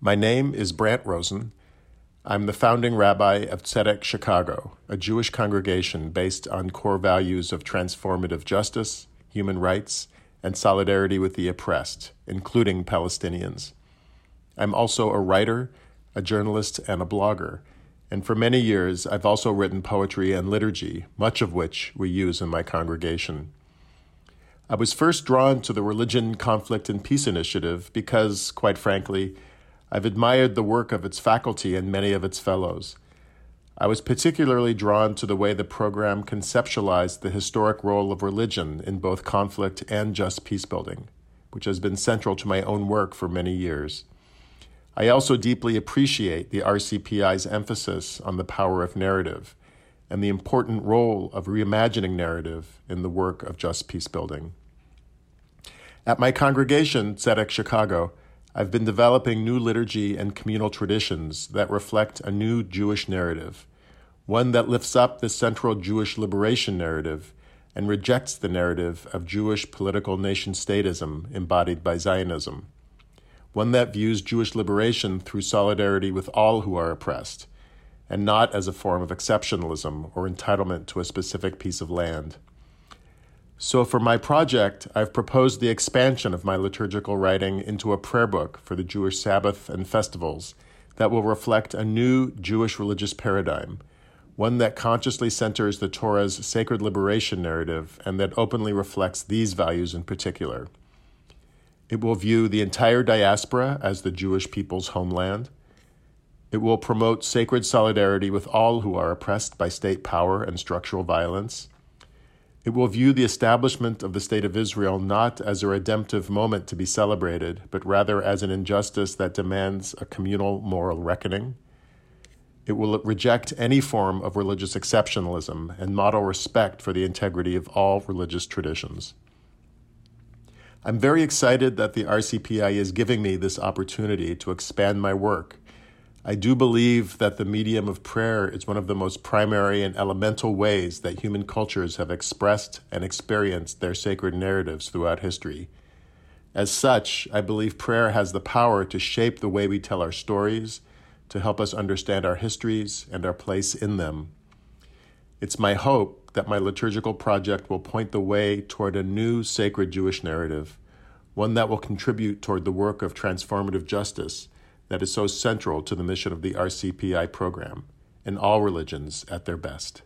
My name is Brant Rosen. I'm the founding rabbi of Tzedek Chicago, a Jewish congregation based on core values of transformative justice, human rights, and solidarity with the oppressed, including Palestinians. I'm also a writer, a journalist, and a blogger. And for many years, I've also written poetry and liturgy, much of which we use in my congregation. I was first drawn to the Religion, Conflict, and Peace Initiative because, quite frankly, I've admired the work of its faculty and many of its fellows. I was particularly drawn to the way the program conceptualized the historic role of religion in both conflict and just peacebuilding, which has been central to my own work for many years. I also deeply appreciate the RCPI's emphasis on the power of narrative and the important role of reimagining narrative in the work of just peacebuilding. At my congregation, Tzedek Chicago, I've been developing new liturgy and communal traditions that reflect a new Jewish narrative, one that lifts up the central Jewish liberation narrative and rejects the narrative of Jewish political nation statism embodied by Zionism, one that views Jewish liberation through solidarity with all who are oppressed, and not as a form of exceptionalism or entitlement to a specific piece of land. So, for my project, I've proposed the expansion of my liturgical writing into a prayer book for the Jewish Sabbath and festivals that will reflect a new Jewish religious paradigm, one that consciously centers the Torah's sacred liberation narrative and that openly reflects these values in particular. It will view the entire diaspora as the Jewish people's homeland. It will promote sacred solidarity with all who are oppressed by state power and structural violence it will view the establishment of the State of Israel not as a redemptive moment to be celebrated, but rather as an injustice that demands a communal moral reckoning. It will reject any form of religious exceptionalism and model respect for the integrity of all religious traditions. I'm very excited that the RCPI is giving me this opportunity to expand my work I do believe that the medium of prayer is one of the most primary and elemental ways that human cultures have expressed and experienced their sacred narratives throughout history. As such, I believe prayer has the power to shape the way we tell our stories, to help us understand our histories and our place in them. It's my hope that my liturgical project will point the way toward a new sacred Jewish narrative, one that will contribute toward the work of transformative justice that is so central to the mission of the RCPI program and all religions at their best.